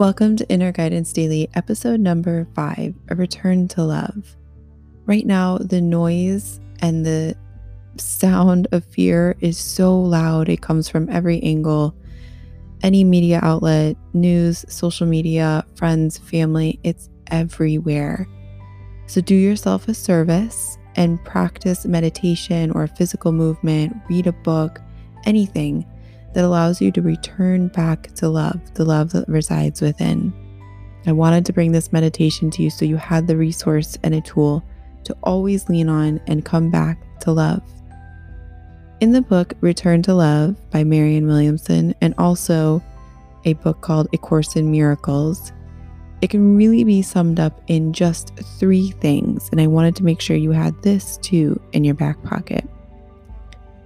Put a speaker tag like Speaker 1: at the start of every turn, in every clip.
Speaker 1: Welcome to Inner Guidance Daily, episode number five A Return to Love. Right now, the noise and the sound of fear is so loud, it comes from every angle. Any media outlet, news, social media, friends, family, it's everywhere. So do yourself a service and practice meditation or physical movement, read a book, anything that allows you to return back to love, the love that resides within. I wanted to bring this meditation to you so you had the resource and a tool to always lean on and come back to love. In the book Return to Love by Marianne Williamson, and also a book called A Course in Miracles, it can really be summed up in just three things. And I wanted to make sure you had this too in your back pocket.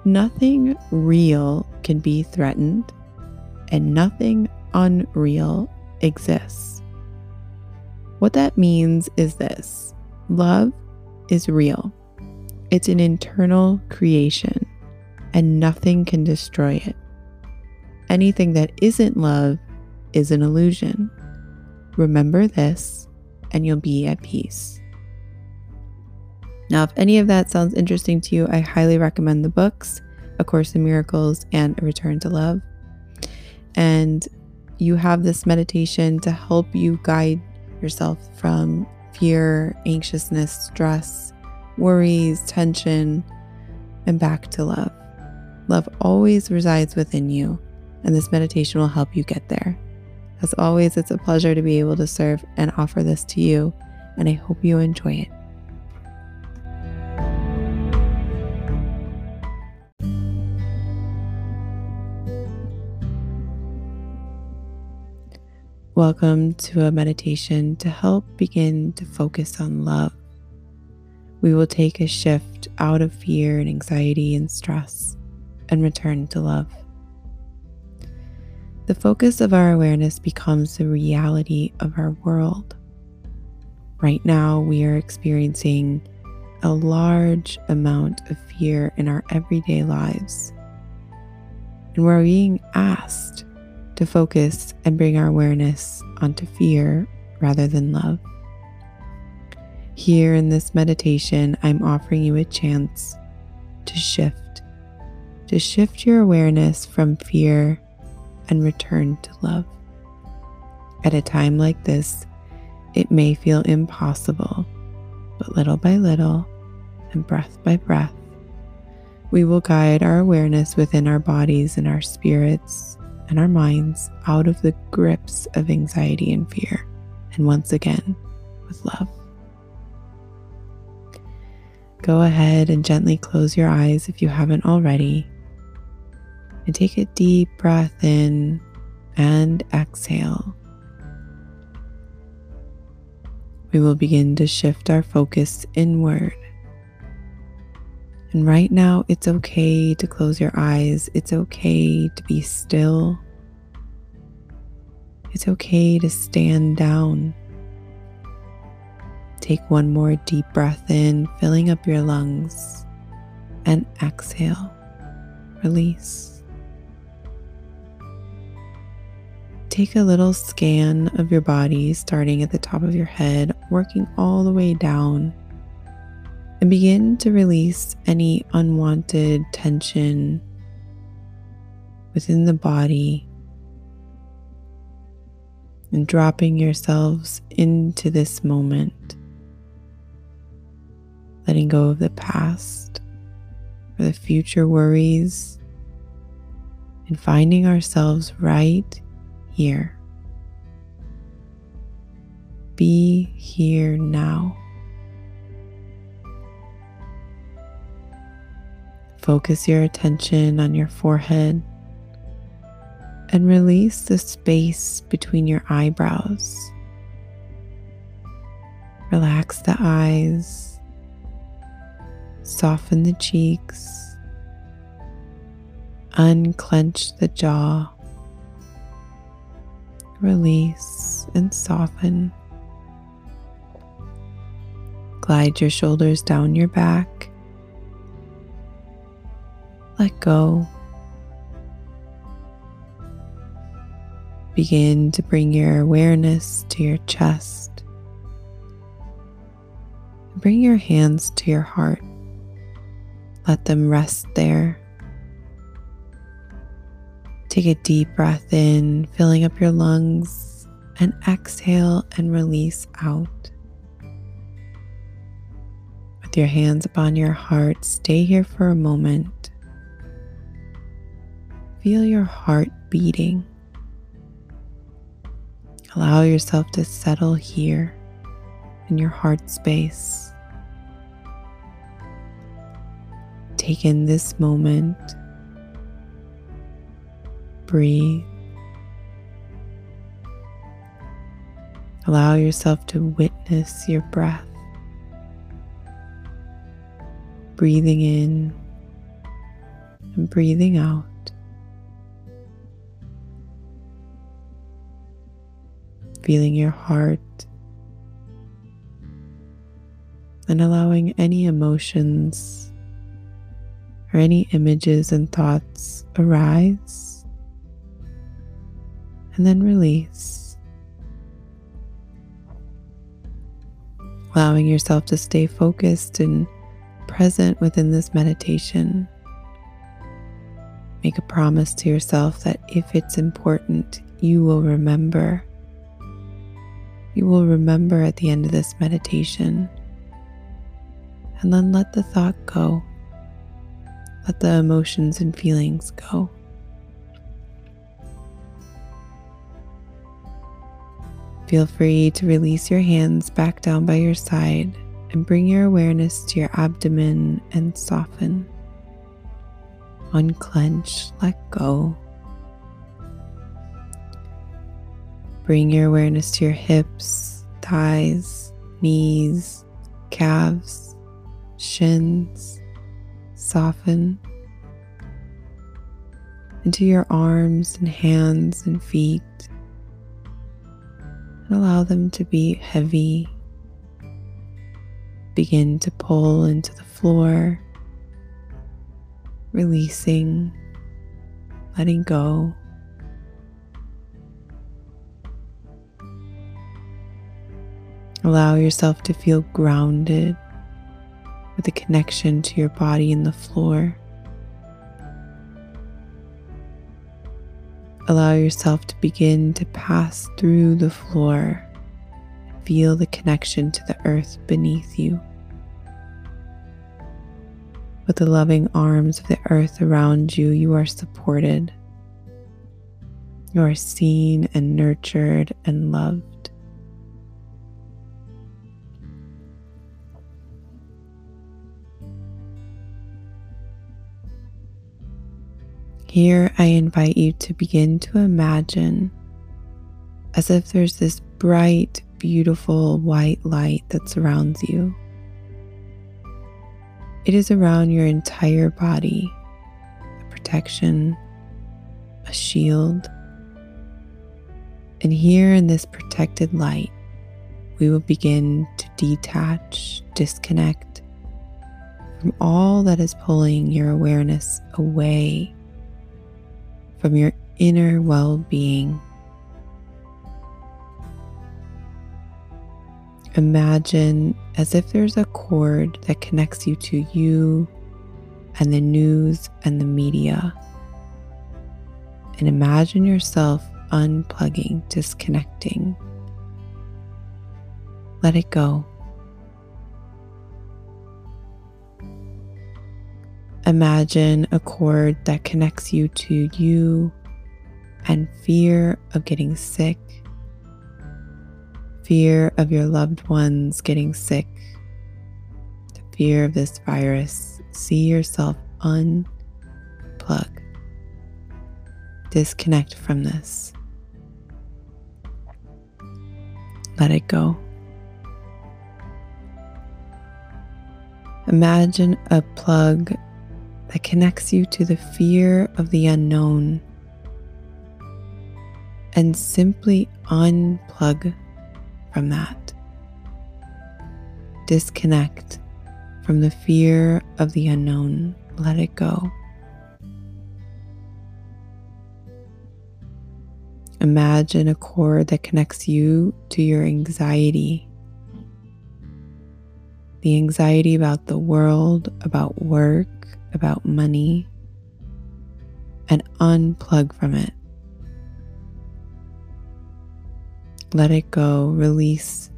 Speaker 1: Nothing real can be threatened, and nothing unreal exists. What that means is this love is real, it's an internal creation, and nothing can destroy it. Anything that isn't love is an illusion. Remember this, and you'll be at peace. Now, if any of that sounds interesting to you, I highly recommend the books A Course in Miracles and A Return to Love. And you have this meditation to help you guide yourself from fear, anxiousness, stress, worries, tension, and back to love. Love always resides within you, and this meditation will help you get there. As always, it's a pleasure to be able to serve and offer this to you, and I hope you enjoy it. Welcome to a meditation to help begin to focus on love. We will take a shift out of fear and anxiety and stress and return to love the focus of our awareness becomes the reality of our world. Right now, we are experiencing a large amount of fear in our everyday lives. And we're being asked to focus and bring our awareness onto fear rather than love. Here in this meditation, I'm offering you a chance to shift, to shift your awareness from fear and return to love. At a time like this, it may feel impossible, but little by little and breath by breath, we will guide our awareness within our bodies and our spirits and our minds out of the grips of anxiety and fear, and once again with love. Go ahead and gently close your eyes if you haven't already and take a deep breath in and exhale. We will begin to shift our focus inward. And right now, it's okay to close your eyes. It's okay to be still. It's okay to stand down. Take one more deep breath in, filling up your lungs, and exhale. Release. take a little scan of your body, starting at the top of your head, working all the way down, and begin to release any unwanted tension within the body and dropping yourselves into this moment, letting go of the past or the future worries, and finding ourselves right here. Be here now. Focus your attention on your forehead and release the space between your eyebrows. Relax the eyes, soften the cheeks, unclench the jaw release, and soften. Glide your shoulders down your back. Let go. Begin to bring your awareness to your chest. Bring your hands to your heart. Let them rest there. Take a deep breath in, filling up your lungs, and exhale and release out. With your hands upon your heart, stay here for a moment. Feel your heart beating. Allow yourself to settle here in your heart space. Take in this moment. Breathe. Allow yourself to witness your breath. Breathing in and breathing out. Feeling your heart and allowing any emotions or any images and thoughts arise and then release. Allowing yourself to stay focused and present within this meditation. Make a promise to yourself that if it's important, you will remember you will remember at the end of this meditation. And then let the thought go. Let the emotions and feelings go. Feel free to release your hands back down by your side and bring your awareness to your abdomen and soften. Unclench, let go. Bring your awareness to your hips, thighs, knees, calves, shins. Soften into your arms and hands and feet. And allow them to be heavy. Begin to pull into the floor, releasing, letting go. Allow yourself to feel grounded with a connection to your body and the floor. Allow yourself to begin to pass through the floor. Feel the connection to the earth beneath you. With the loving arms of the earth around you, you are supported. You are seen and nurtured and loved. Here, I invite you to begin to imagine as if there's this bright, beautiful white light that surrounds you. It is around your entire body, a protection, a shield. And here in this protected light, we will begin to detach, disconnect from all that is pulling your awareness away from your inner well being. Imagine as if there's a cord that connects you to you and the news and the media. And imagine yourself unplugging, disconnecting. Let it go. Imagine a cord that connects you to you and fear of getting sick, fear of your loved ones getting sick, the fear of this virus. See yourself unplug, disconnect from this. Let it go. Imagine a plug that connects you to the fear of the unknown and simply unplug from that. Disconnect from the fear of the unknown. Let it go. Imagine a cord that connects you to your anxiety. The anxiety about the world, about work, about money, and unplug from it. Let it go, release.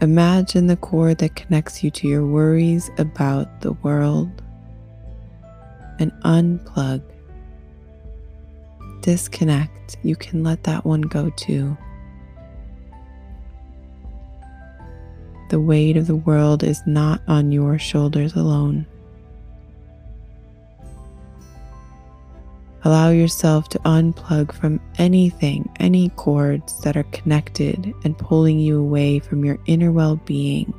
Speaker 1: Imagine the cord that connects you to your worries about the world and unplug. Disconnect. You can let that one go too. The weight of the world is not on your shoulders alone. Allow yourself to unplug from anything, any cords that are connected and pulling you away from your inner well being,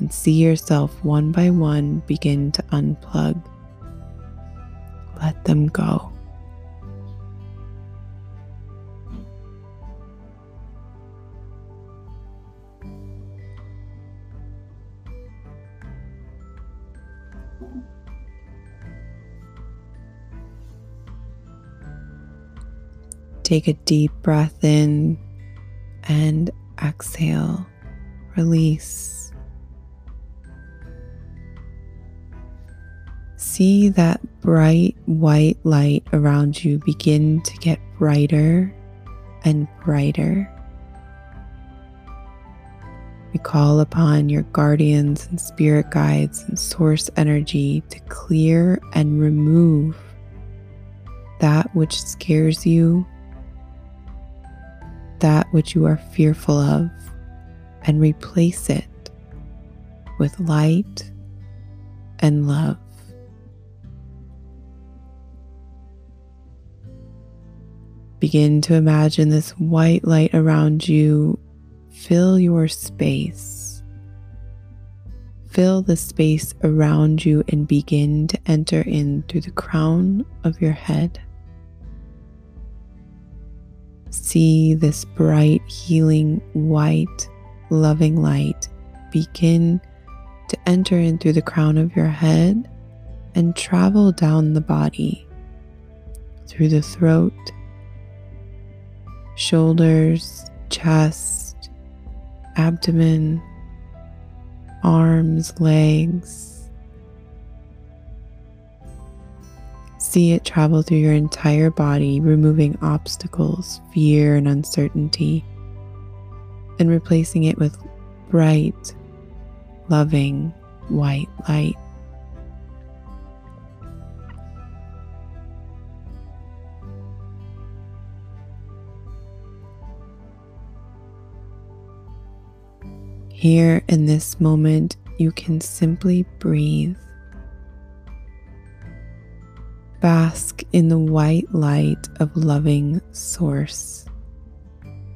Speaker 1: and see yourself one by one begin to unplug. Let them go. Take a deep breath in and exhale. Release. See that bright white light around you begin to get brighter and brighter. We call upon your guardians and spirit guides and source energy to clear and remove that which scares you that which you are fearful of and replace it with light and love. Begin to imagine this white light around you fill your space. Fill the space around you and begin to enter in through the crown of your head see this bright, healing, white, loving light begin to enter in through the crown of your head and travel down the body through the throat, shoulders, chest, abdomen, arms, legs See it travel through your entire body, removing obstacles, fear, and uncertainty, and replacing it with bright, loving, white light. Here in this moment, you can simply breathe bask in the white light of loving source.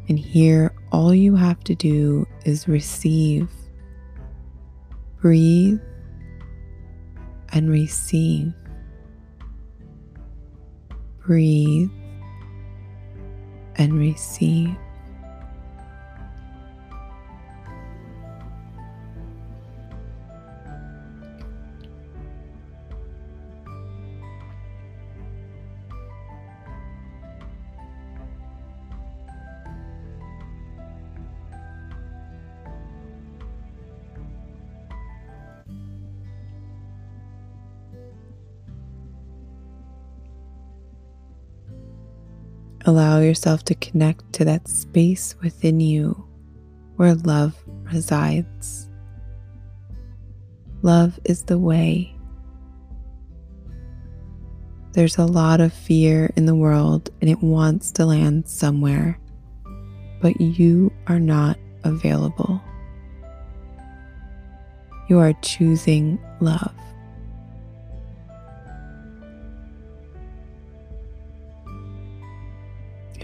Speaker 1: And here, all you have to do is receive, breathe, and receive. Breathe and receive. Allow yourself to connect to that space within you where love resides. Love is the way. There's a lot of fear in the world and it wants to land somewhere, but you are not available. You are choosing love.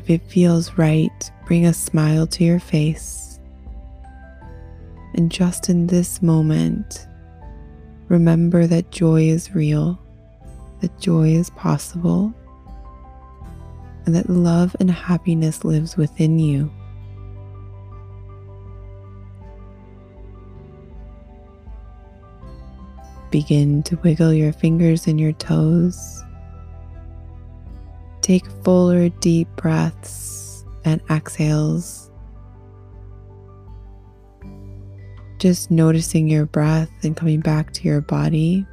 Speaker 1: If it feels right, bring a smile to your face. And just in this moment, remember that joy is real, that joy is possible, and that love and happiness lives within you. Begin to wiggle your fingers and your toes Take fuller, deep breaths and exhales. Just noticing your breath and coming back to your body.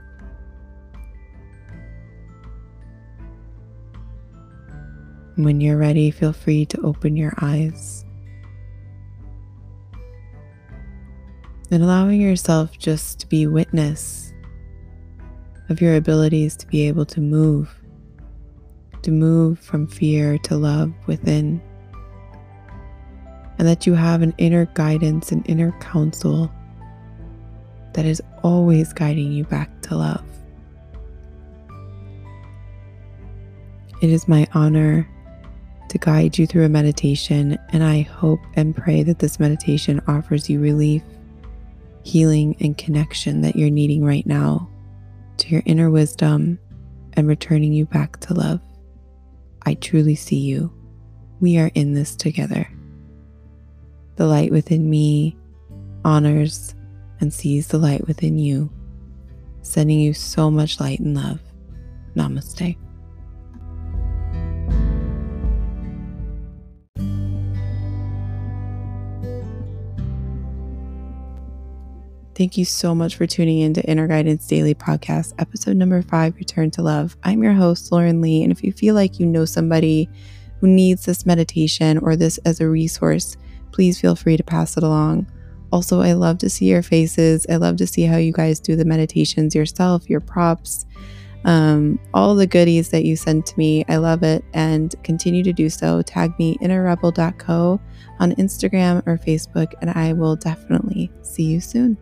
Speaker 1: When you're ready, feel free to open your eyes. And allowing yourself just to be witness of your abilities to be able to move to move from fear to love within. And that you have an inner guidance and inner counsel that is always guiding you back to love. It is my honor to guide you through a meditation, and I hope and pray that this meditation offers you relief, healing, and connection that you're needing right now to your inner wisdom and returning you back to love. I truly see you. We are in this together. The light within me honors and sees the light within you, sending you so much light and love. Namaste. Thank you so much for tuning in to Inner Guidance Daily Podcast, episode number five Return to Love. I'm your host, Lauren Lee. And if you feel like you know somebody who needs this meditation or this as a resource, please feel free to pass it along. Also, I love to see your faces. I love to see how you guys do the meditations yourself, your props, um, all the goodies that you send to me. I love it and continue to do so. Tag me innerrebel.co on Instagram or Facebook, and I will definitely see you soon.